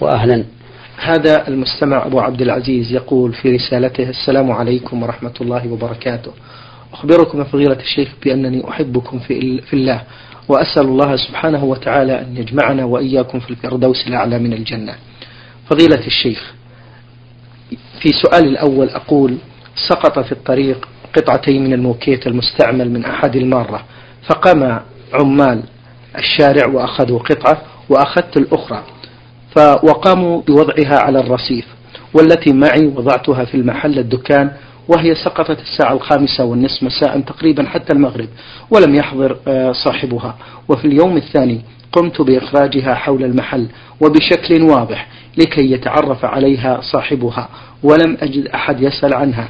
وأهلا. هذا المستمع أبو عبد العزيز يقول في رسالته السلام عليكم ورحمة الله وبركاته. أخبركم يا فضيلة الشيخ بأنني أحبكم في, في الله وأسأل الله سبحانه وتعالى أن يجمعنا وإياكم في الفردوس الأعلى من الجنة. فضيلة الشيخ في سؤال الأول أقول سقط في الطريق قطعتين من الموكيت المستعمل من أحد المارة فقام عمال الشارع وأخذوا قطعة وأخذت الأخرى. وقاموا بوضعها على الرصيف والتي معي وضعتها في المحل الدكان وهي سقطت الساعة الخامسة والنصف مساء تقريبا حتى المغرب ولم يحضر آه، صاحبها. وفي اليوم الثاني قمت بإخراجها حول المحل وبشكل واضح لكي يتعرف عليها صاحبها ولم أجد أحد يسأل عنها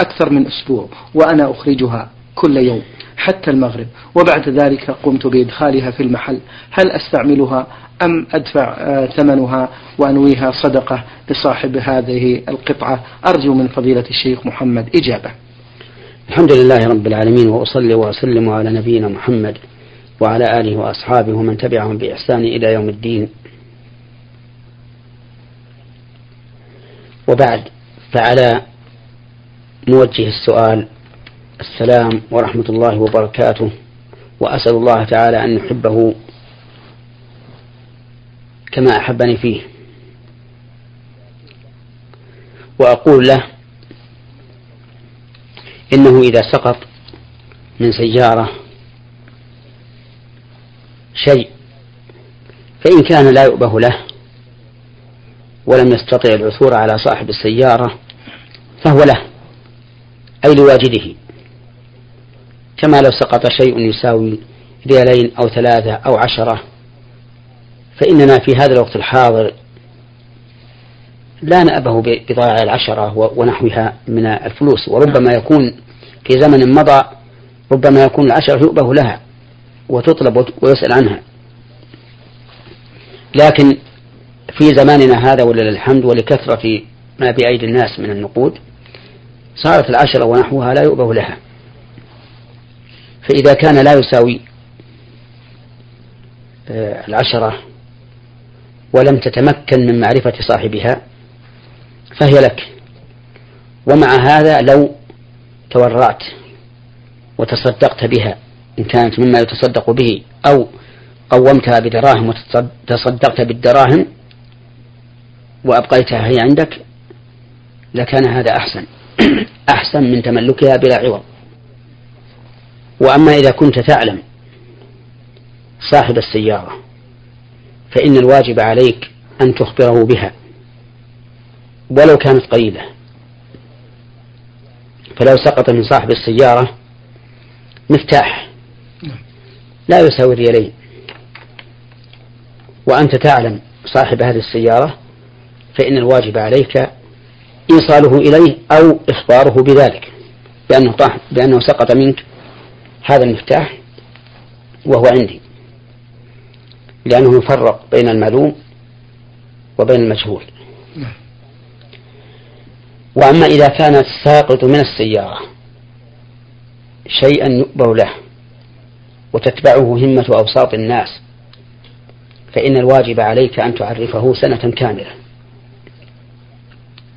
أكثر من أسبوع وأنا أخرجها. كل يوم حتى المغرب. وبعد ذلك قمت بإدخالها في المحل. هل أستعملها أم أدفع آه، ثمنها وأنويها صدقة لصاحب هذه القطعة؟ أرجو من فضيلة الشيخ محمد إجابة. الحمد لله رب العالمين وأصلي وأسلم على نبينا محمد وعلى آله وأصحابه ومن تبعهم بإحسان إلى يوم الدين. وبعد فعلى موجه السؤال السلام ورحمة الله وبركاته وأسأل الله تعالى أن يحبه كما أحبني فيه. وأقول له إنه إذا سقط من سيارة شيء فإن كان لا يؤبه له ولم يستطع العثور على صاحب السيارة فهو له أي لواجده. كما لو سقط شيء يساوي ريالين أو ثلاثة أو عشرة. فإننا في هذا الوقت الحاضر لا نأبه بضائع العشرة ونحوها من الفلوس. وربما يكون في زمن مضى ربما يكون العشرة يؤبه لها وتطلب ويسأل عنها. لكن في زماننا هذا ولله الحمد ولكثرة ما بأيدي الناس من النقود صارت العشرة ونحوها لا يؤبه لها. فإذا كان لا يساوي آه، العشرة ولم تتمكن من معرفة صاحبها فهي لك. ومع هذا لو تورعت وتصدقت بها إن كانت مما يتصدق به أو قومتها بدراهم وتصدقت بالدراهم وأبقيتها هي عندك لكان هذا أحسن. أحسن من تملكها بلا عوض. وأما إذا كنت تعلم صاحب السيارة فإن الواجب عليك أن تخبره بها ولو كانت قليلة فلو سقط من صاحب السيارة مفتاح لا يساوي ريالين وأنت تعلم صاحب هذه السيارة فإن الواجب عليك إيصاله إليه أو إخباره بذلك بأنه, بأنه سقط منك هذا المفتاح وهو عندي. لأنه يفرق بين المعلوم وبين المجهول. وأما إذا كان الساقط من السيارة شيئا يؤبر له وتتبعه همة أوساط الناس فإن الواجب عليك أن تعرفه سنة كاملة.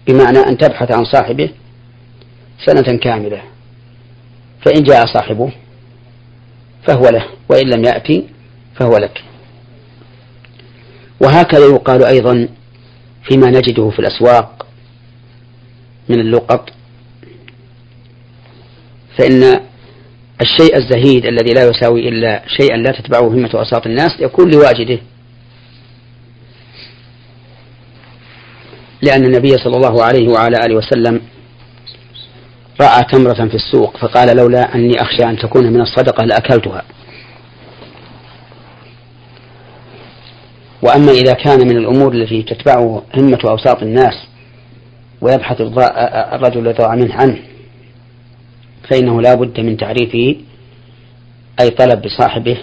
بمعنى أن تبحث عن صاحبه سنة كاملة. فإن جاء صاحبه فهو له وإن لم يأتي فهو لك. وهكذا يقال أيضا فيما نجده في الأسواق من اللقط فإن الشيء الزهيد الذي لا يساوي إلا شيئا لا تتبعه همة أساط الناس يكون لواجده. لأن النبي صلى الله عليه وعلى آله وسلم رأى تمرة في السوق فقال لولا أني أخشى أن تكون من الصدقة لأكلتها. وأما إذا كان من الأمور التي تتبعه همة أوساط الناس ويبحث الرجل الذي منه عنه فإنه لا بد من تعريفه أي طلب بصاحبه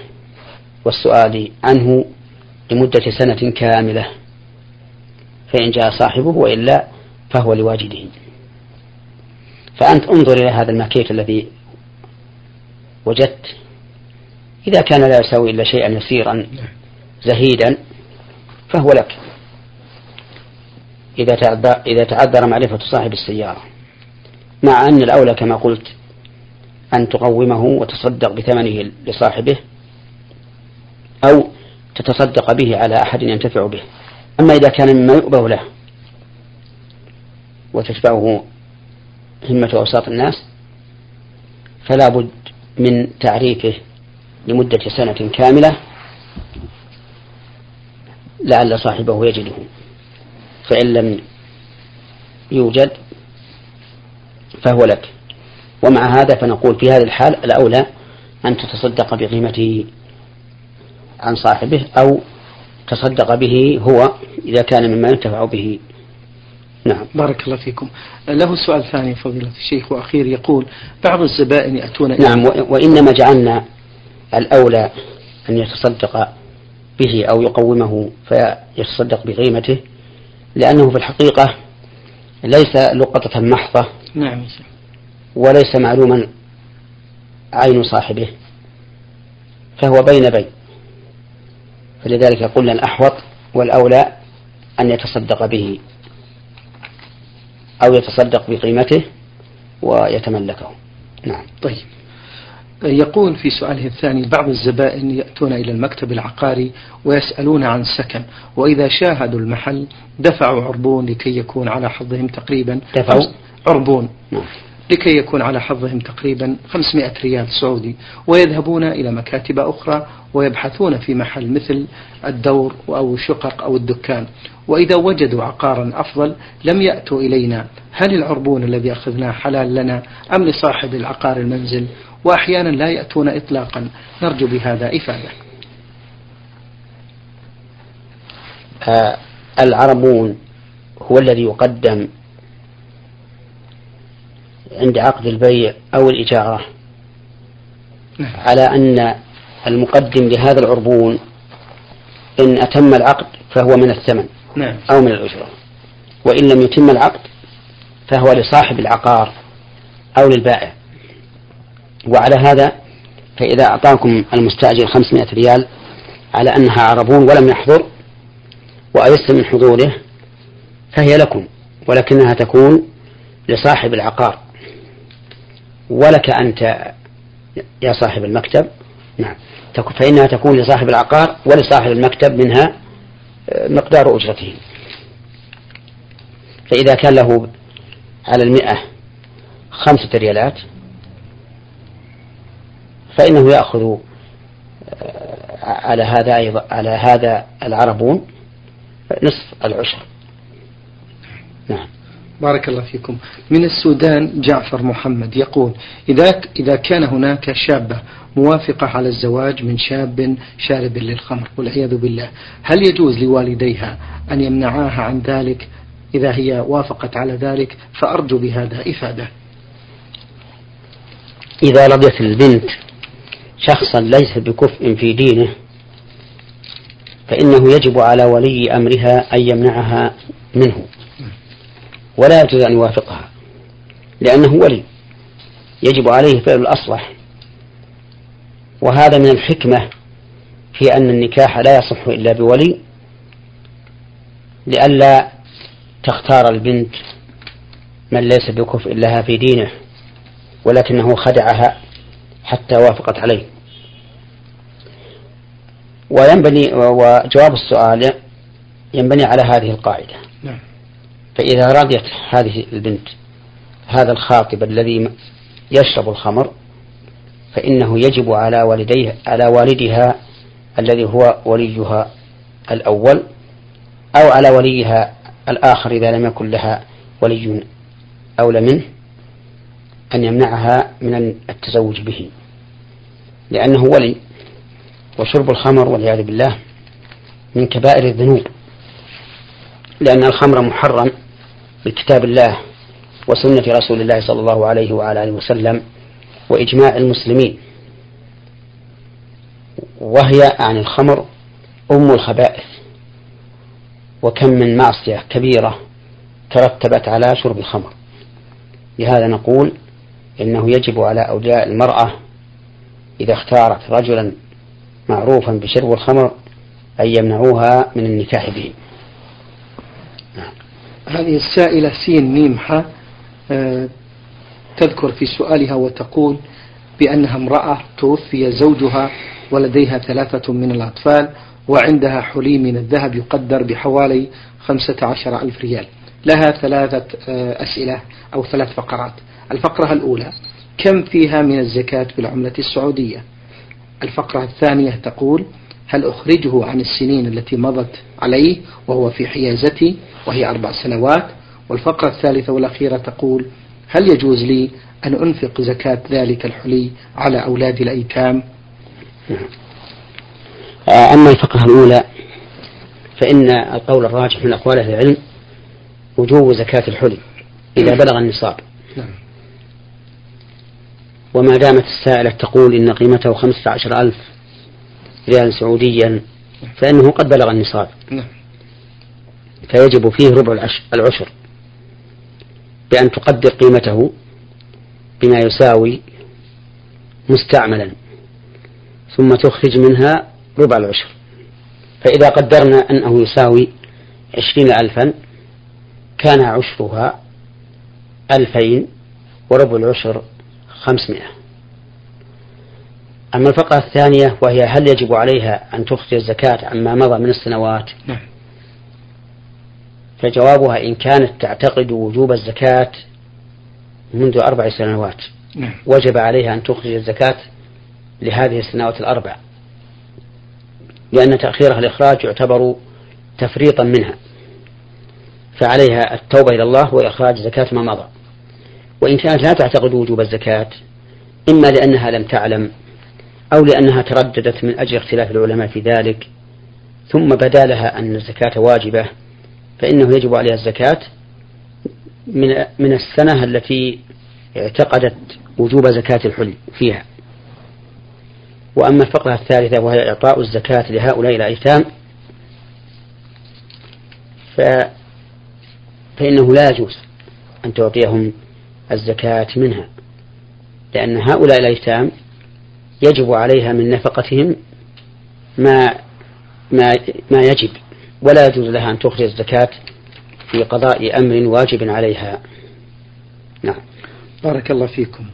والسؤال عنه لمدة سنة كاملة فإن جاء صاحبه وإلا فهو لواجده. فأنت انظر إلى هذا الماكيت الذي وجدت. إذا كان لا يساوي إلا شيئا يسيرا زهيدا فهو لك. إذا تعذر, إذا تعذر معرفة صاحب السيارة مع أن الأولى كما قلت أن تقومه وتصدق بثمنه لصاحبه أو تتصدق به على أحد ينتفع به. أما إذا كان مما يؤبه له وتتبعه همة أوساط الناس فلا بد من تعريفه لمدة سنة كاملة لعل صاحبه يجده. فإن لم يوجد فهو لك. ومع هذا فنقول في هذه الحال الأولى أن تتصدق بقيمته عن صاحبه أو تصدق به هو إذا كان مما ينتفع به. نعم. بارك الله فيكم. له سؤال ثاني فضيلة الشيخ وأخير يقول بعض الزبائن يأتون نعم وإنما جعلنا الأولى أن يتصدق به أو يقومه فيتصدق بقيمته لأنه في الحقيقة ليس لقطة محضة نعم. وليس معلوما عين صاحبه فهو بين بين. فلذلك قلنا الأحوط والأولى أن يتصدق به. أو يتصدق بقيمته ويتملكه. نعم. طيب. يقول في سؤاله الثاني بعض الزبائن يأتون إلى المكتب العقاري ويسألون عن سكن وإذا شاهدوا المحل دفعوا عربون لكي يكون على حظهم تقريبا دفعوا؟ عربون. نعم. لكي يكون على حظهم تقريبا 500 ريال سعودي ويذهبون إلى مكاتب أخرى ويبحثون في محل مثل الدور أو الشقق أو الدكان. وإذا وجدوا عقارا أفضل لم يأتوا إلينا. هل العربون الذي أخذناه حلال لنا أم لصاحب العقار المنزل؟ وأحيانا لا يأتون إطلاقا. نرجو بهذا إفادة. آه العربون هو الذي يقدم عند عقد البيع أو الإجارة نعم. على أن المقدم لهذا العربون إن أتم العقد فهو من الثمن نعم. أو من الأجرة وإن لم يتم العقد فهو لصاحب العقار أو للبائع وعلى هذا فإذا أعطاكم المستأجر 500 ريال على أنها عربون ولم يحضر وأيس من حضوره فهي لكم ولكنها تكون لصاحب العقار ولك أنت يا صاحب المكتب. نعم. فإنها تكون لصاحب العقار ولصاحب المكتب منها آه، مقدار أجرته. فإذا كان له على المئة خمسة ريالات فإنه يأخذ آه، على هذا أيضا على هذا العربون نصف العشر. نعم. بارك الله فيكم. من السودان جعفر محمد يقول إذا إذا كان هناك شابة موافقة على الزواج من شاب شارب للخمر والعياذ بالله هل يجوز لوالديها أن يمنعاها عن ذلك؟ إذا هي وافقت على ذلك فأرجو بهذا إفادة. إذا رضيت البنت شخصا ليس بكفء في دينه فإنه يجب على ولي أمرها أن يمنعها منه. ولا يجوز أن يوافقها لأنه ولي يجب عليه فعل الأصلح وهذا من الحكمة في أن النكاح لا يصح إلا بولي لئلا تختار البنت من ليس بكفء لها في دينه ولكنه خدعها حتى وافقت عليه وينبني وجواب السؤال ينبني على هذه القاعدة نعم. فإذا رضيت هذه البنت هذا الخاطب الذي يشرب الخمر فإنه يجب على والديه على والدها الذي هو وليها الأول أو على وليها الآخر إذا لم يكن لها ولي أولى منه أن يمنعها من التزوج به. لأنه ولي وشرب الخمر والعياذ بالله من كبائر الذنوب. لأن الخمر محرم بكتاب الله وسنة رسول الله صلى الله عليه وعلى آله وسلم وإجماع المسلمين وهي عن الخمر أم الخبائث وكم من معصية كبيرة ترتبت على شرب الخمر لهذا نقول إنه يجب على أولياء المرأة إذا اختارت رجلا معروفا بشرب الخمر أن يمنعوها من النكاح به. هذه السائلة سين ميم ح آه، تذكر في سؤالها وتقول بأنها امرأة توفي زوجها ولديها ثلاثة من الأطفال وعندها حلي من الذهب يقدر بحوالي خمسة عشر ألف ريال. لها ثلاثة آه، أسئلة أو ثلاث فقرات. الفقرة الأولى كم فيها من الزكاة بالعملة السعودية؟ الفقرة الثانية تقول هل أخرجه عن السنين التي مضت عليه وهو في حيازتي وهي أربع سنوات؟ والفقرة الثالثة والأخيرة تقول هل يجوز لي أن أنفق زكاة ذلك الحلي على أولاد الأيتام؟ آه، أما الفقرة الأولى فإن القول الراجح من أقوال أهل العلم وجوب زكاة الحلي إذا بلغ النصاب. نعم. وما دامت السائلة تقول إن قيمته خمسة عشر ألف ريال سعوديا فإنه قد بلغ النصاب. نعم. فيجب فيه ربع العشر بأن تقدر قيمته بما يساوي مستعملا ثم تخرج منها ربع العشر. فإذا قدرنا أنه يساوي عشرين ألفا كان عشرها ألفين وربع العشر خمسمائة. أما الفقرة الثانية وهي هل يجب عليها أن تخرج الزكاة عما مضى من السنوات؟ نعم. فجوابها إن كانت تعتقد وجوب الزكاة منذ أربع سنوات. نعم. وجب عليها أن تخرج الزكاة لهذه السنوات الأربع. لأن تأخيرها الإخراج يعتبر تفريطا منها. فعليها التوبة إلى الله وإخراج زكاة ما مضى. وإن كانت لا تعتقد وجوب الزكاة إما لأنها لم تعلم أو لأنها ترددت من أجل اختلاف العلماء في ذلك ثم بدا لها أن الزكاة واجبة فإنه يجب عليها الزكاة من من السنة التي اعتقدت وجوب زكاة الحلي فيها. وأما الفقرة الثالثة وهي إعطاء الزكاة لهؤلاء الأيتام ف فإنه لا يجوز أن تعطيهم الزكاة منها لأن هؤلاء الأيتام يجب عليها من نفقتهم ما ما ما يجب ولا يجوز لها أن تخرج الزكاة في قضاء أمر واجب عليها. نعم. بارك الله فيكم.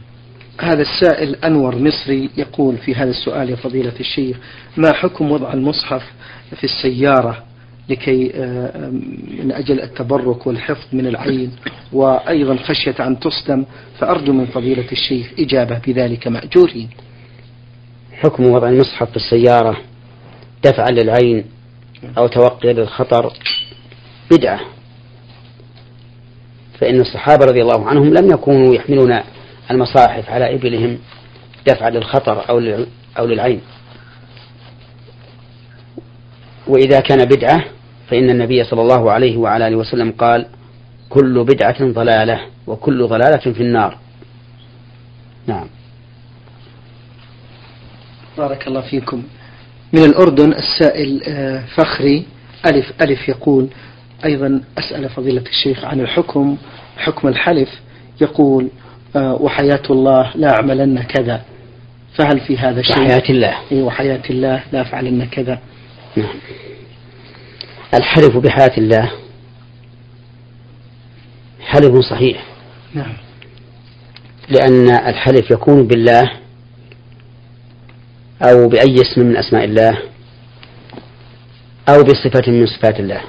هذا السائل أنور مصري يقول في هذا السؤال يا فضيلة الشيخ ما حكم وضع المصحف في السيارة لكي آه، من أجل التبرك والحفظ من العين وأيضا خشية أن تصدم؟ فأرجو من فضيلة الشيخ إجابة بذلك مأجورين. حكم وضع المصحف في السيارة دفعا للعين أو توقيا للخطر بدعة. فإن الصحابة رضي الله عنهم لم يكونوا يحملون المصاحف على إبلهم دفعا للخطر أو أو للعين. وإذا كان بدعة فإن النبي صلى الله عليه وعلى آله وسلم قال كل بدعة ضلالة وكل ضلالة في النار. نعم. بارك الله فيكم. من الأردن السائل آه، فخري ألف ألف يقول أيضا أسأل فضيلة الشيخ عن الحكم حكم الحلف يقول آه، وحياة الله لا أعملن كذا. فهل في هذا شيء؟ وحياة الله. إيه وحياة الله لا أفعلن كذا. نعم. الحلف بحياة الله حلف صحيح. نعم. لأن الحلف يكون بالله أو بأي اسم من أسماء الله أو بصفة من صفات الله.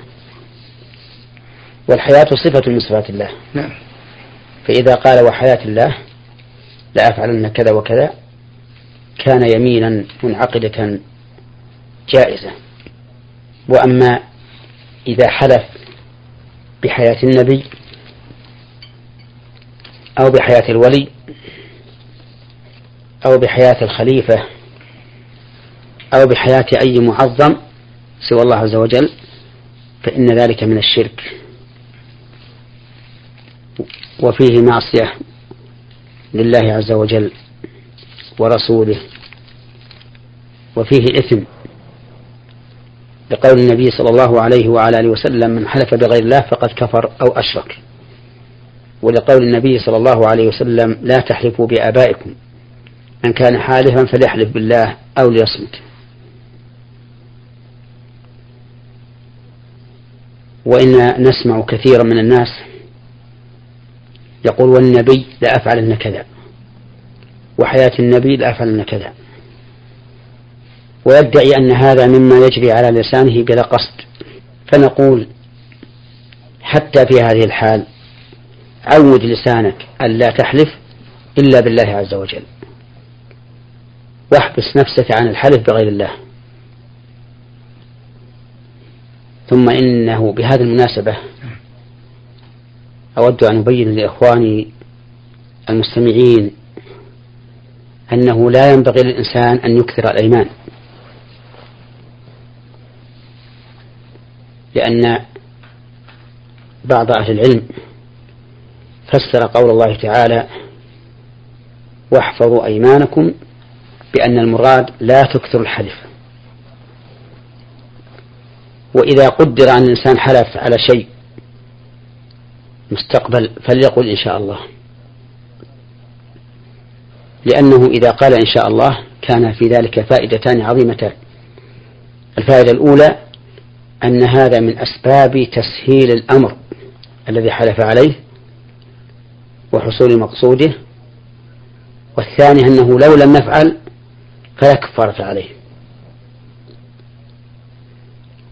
والحياة صفة من صفات الله. نعم. فإذا قال وحياة الله لأفعلن كذا وكذا كان يمينا منعقدة جائزة. وأما إذا حلف بحياة النبي أو بحياة الولي أو بحياة الخليفة أو بحياة أي معظم سوى الله عز وجل فإن ذلك من الشرك. وفيه معصية لله عز وجل ورسوله. وفيه إثم لقول النبي صلى الله عليه وعلى آله وسلم من حلف بغير الله فقد كفر أو أشرك. ولقول النبي صلى الله عليه وسلم لا تحلفوا بآبائكم من كان حالفا فليحلف بالله أو ليصمت. وإن نسمع كثيرا من الناس يقول والنبي لأفعلن كذا وحياة النبي لأفعلن كذا. ويدعي أن هذا مما يجري على لسانه بلا قصد. فنقول حتى في هذه الحال عود لسانك ألا تحلف إلا بالله عز وجل. واحبس نفسك عن الحلف بغير الله. ثم إنه بهذه المناسبة أود أن أبين لإخواني المستمعين أنه لا ينبغي للإنسان أن يكثر الأيمان لأن بعض أهل العلم فسر قول الله تعالى واحفظوا أيمانكم بأن المراد لا تكثر الحلف. وإذا قدر أن الإنسان حلف على شيء مستقبل فليقل إن شاء الله. لأنه إذا قال إن شاء الله كان في ذلك فائدتان عظيمتان. الفائدة الأولى أن هذا من أسباب تسهيل الأمر الذي حلف عليه وحصول مقصوده والثاني أنه لو لم يفعل فلا كفارة عليه.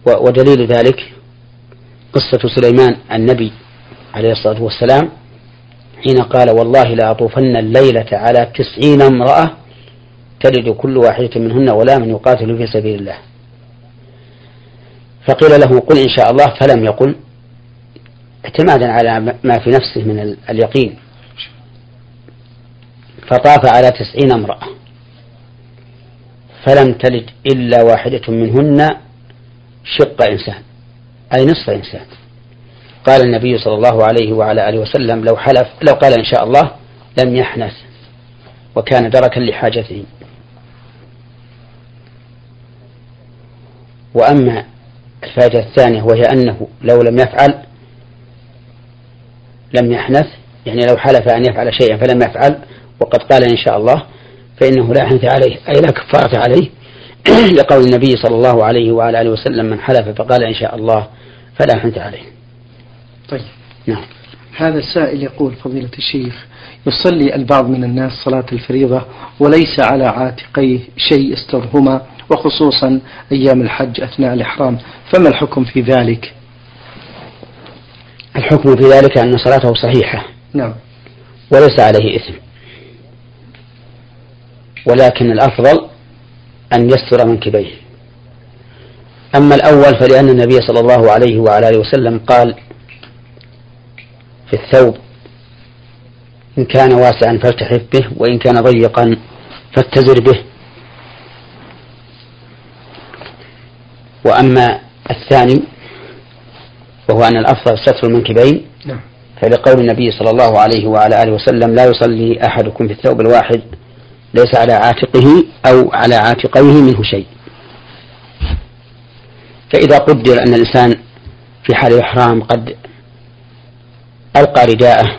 ودليل ذلك قصة سليمان النبي عليه الصلاة والسلام حين قال والله لأطوفن الليلة على تسعين امرأة تلد كل واحدة منهن ولا من يقاتل في سبيل الله. فقيل له قل إن شاء الله فلم يقل اعتمادا على ما في نفسه من اليقين. فطاف على تسعين امرأة فلم تلد إلا واحدة منهن شق إنسان أي نصف إنسان. قال النبي صلى الله عليه وعلى آله وسلم لو حلف لو قال إن شاء الله لم يحنث وكان دركا لحاجته. وأما الفائدة الثانية وهي أنه لو لم يفعل لم يحنث يعني لو حلف أن يفعل شيئا فلم يفعل وقد قال إن شاء الله فإنه لا حنث عليه أي لا كفارة عليه لقول النبي صلى الله عليه وعلى آله وسلم من حلف فقال إن شاء الله فلا حنث عليه. طيب. نعم. هذا السائل يقول فضيلة الشيخ يصلي البعض من الناس صلاة الفريضة وليس على عاتقيه شيء يسترهما وخصوصا أيام الحج أثناء الإحرام. فما الحكم في ذلك؟ الحكم في ذلك أن صلاته صحيحة. نعم. وليس عليه إثم. ولكن الأفضل أن يستر منكبيه أما الأول فلأن النبي صلى الله عليه وعلى آله وسلم قال في الثوب إن كان واسعا فالتحف به وإن كان ضيقا فاتزر به وأما الثاني وهو أن الأفضل ستر المنكبين نعم. فلقول النبي صلى الله عليه وعلى آله وسلم لا يصلي أحدكم في الثوب الواحد ليس على عاتقه أو على عاتقيه منه شيء. فإذا قدر أن الإنسان في حال الإحرام قد ألقى رداءه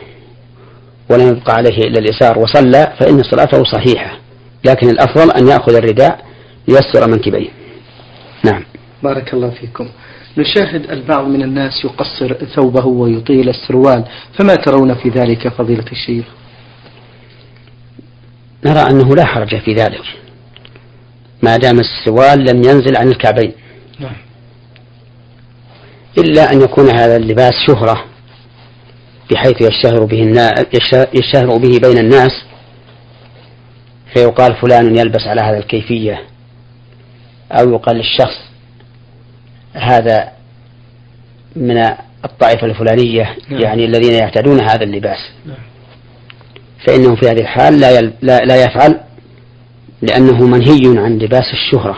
ولم يبقى عليه إلا الإسار وصلى فإن صلاته صحيحة. لكن الأفضل أن يأخذ الرداء ليستر منكبيه. نعم. بارك الله فيكم. نشاهد البعض من الناس يقصر ثوبه ويطيل السروال فما ترون في ذلك فضيلة الشيخ؟ نرى أنه لا حرج في ذلك ما دام السروال لم ينزل عن الكعبين نعم. إلا أن يكون هذا اللباس شهرة بحيث يشتهر به يشتهر به بين الناس فيقال فلان يلبس على هذا الكيفية أو يقال للشخص هذا من الطائفة الفلانية نعم. يعني الذين يعتادون هذا اللباس نعم. فإنه في هذه الحال لا, يل... لا, لا يفعل لأنه منهي عن لباس الشهرة.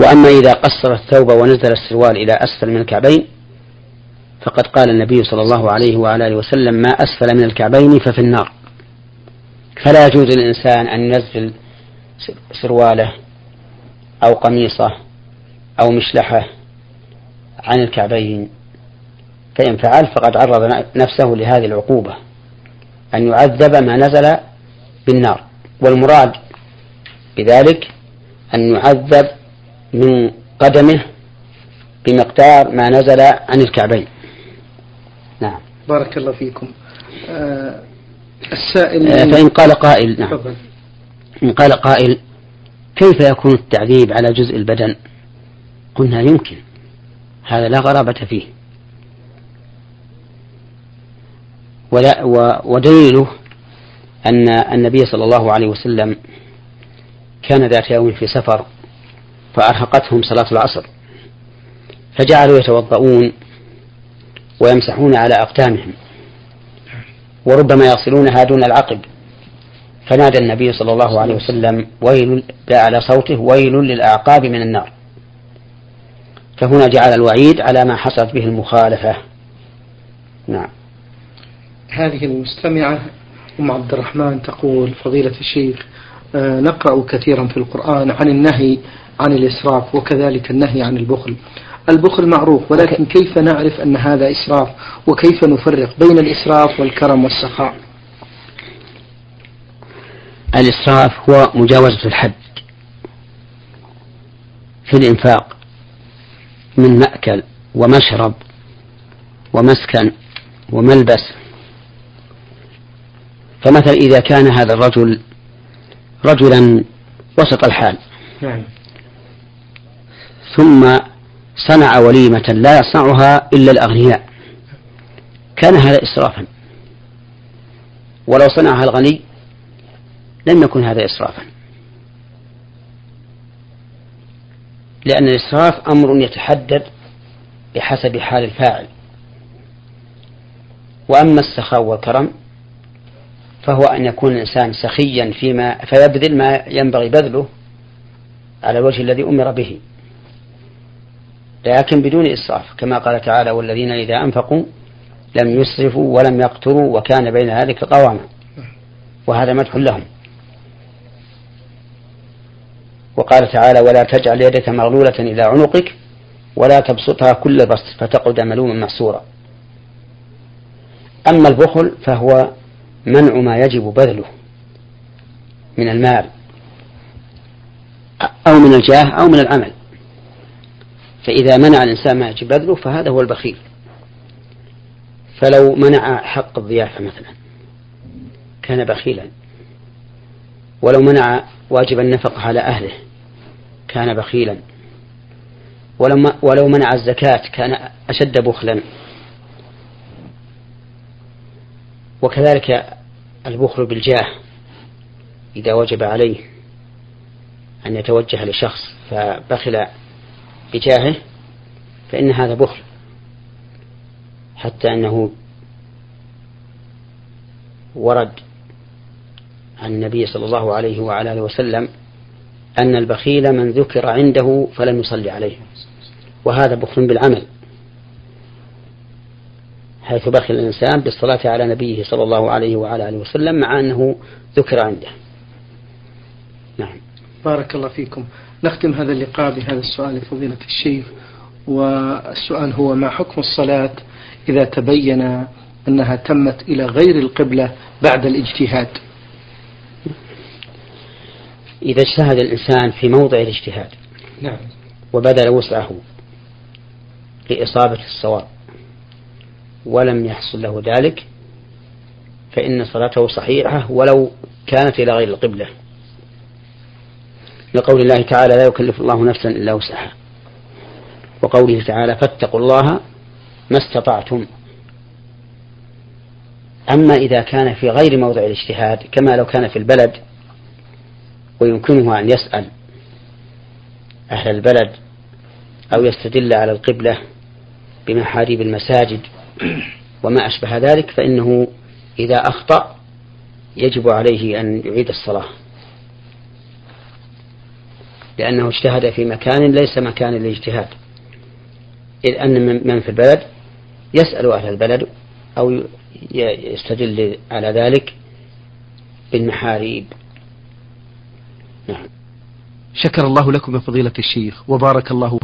وأما إذا قصر الثوب ونزل السروال إلى أسفل من الكعبين فقد قال النبي صلى الله عليه وعلى آله وسلم ما أسفل من الكعبين ففي النار. فلا يجوز للإنسان أن ينزل سرواله أو قميصه أو مشلحه عن الكعبين. فإن فعل فقد عرض نفسه لهذه العقوبة. أن يعذب ما نزل بالنار. والمراد بذلك أن يعذب من قدمه بمقدار ما نزل عن الكعبين. نعم. بارك الله فيكم. آه السائل آه فإن قال قائل نعم. إن قال قائل كيف يكون التعذيب على جزء البدن؟ قلنا يمكن. هذا لا غرابة فيه ولا ودليله أن النبي صلى الله عليه وسلم كان ذات يوم في سفر فأرهقتهم صلاة العصر فجعلوا يتوضؤون ويمسحون على أقدامهم وربما يصلونها دون العقب. فنادى النبي صلى الله عليه وسلم ويل على صوته ويل للأعقاب من النار. فهنا جعل الوعيد على ما حصلت به المخالفة. نعم. هذه المستمعة أم عبد الرحمن تقول فضيلة الشيخ آه، نقرأ كثيرا في القرآن عن النهي عن الإسراف وكذلك النهي عن البخل. البخل معروف ولكن كيف نعرف أن هذا إسراف؟ وكيف نفرق بين الإسراف والكرم والسخاء؟ الإسراف هو مجاوزة الحد في الإنفاق من مأكل ومشرب ومسكن وملبس فمثلا إذا كان هذا الرجل رجلا وسط الحال. نعم. ثم صنع وليمة لا يصنعها إلا الأغنياء. كان هذا إسرافا. ولو صنعها الغني لم يكن هذا إسرافا. لأن الإسراف أمر يتحدد بحسب حال الفاعل. وأما السخاء والكرم فهو أن يكون الإنسان سخيا فيما فيبذل ما ينبغي بذله على الوجه الذي أمر به. لكن بدون إسراف كما قال تعالى والذين إذا أنفقوا لم يسرفوا ولم يقتروا وكان بين ذلك قواما. وهذا مدح لهم. وقال تعالى ولا تجعل يدك مغلولة إلى عنقك ولا تبسطها كل البسط فتقعد ملوما محسورا أما البخل فهو منع ما يجب بذله من المال أو من الجاه أو من العمل. فإذا منع الإنسان ما يجب بذله فهذا هو البخيل. فلو منع حق الضيافة مثلا كان بخيلا. ولو منع واجب النفقة على أهله كان بخيلا. ولو منع الزكاة كان أشد بخلا. وكذلك البخل بالجاه إذا وجب عليه أن يتوجه لشخص فبخل بجاهه فإن هذا بخل حتى أنه ورد عن النبي صلى الله عليه وعلى آله وسلم أن البخيل من ذكر عنده فلم يصلي عليه وهذا بخل بالعمل. حيث بخل الإنسان بالصلاة على نبيه صلى الله عليه وعلى آله وسلم مع أنه ذكر عنده. نعم. بارك الله فيكم. نختم هذا اللقاء بهذا السؤال فضيلة الشيخ. والسؤال هو ما حكم الصلاة إذا تبين أنها تمت إلى غير القبلة بعد الاجتهاد؟ إذا اجتهد الإنسان في موضع الاجتهاد نعم. وبذل وسعه لإصابة الصواب ولم يحصل له ذلك فإن صلاته صحيحة ولو كانت إلى غير القبلة. لقول الله تعالى لا يكلف الله نفسا إلا وسعها وقوله تعالى فاتقوا الله ما استطعتم أما إذا كان في غير موضع الاجتهاد كما لو كان في البلد ويمكنه أن يسأل أهل البلد أو يستدل على القبلة بمحاريب المساجد وما أشبه ذلك فإنه إذا أخطأ يجب عليه أن يعيد الصلاة. لأنه اجتهد في مكان ليس مكان الاجتهاد إذ أن من في البلد يسأل أهل البلد أو يستدل على ذلك بالمحاريب. نعم. شكر الله لكم يا فضيلة الشيخ وبارك الله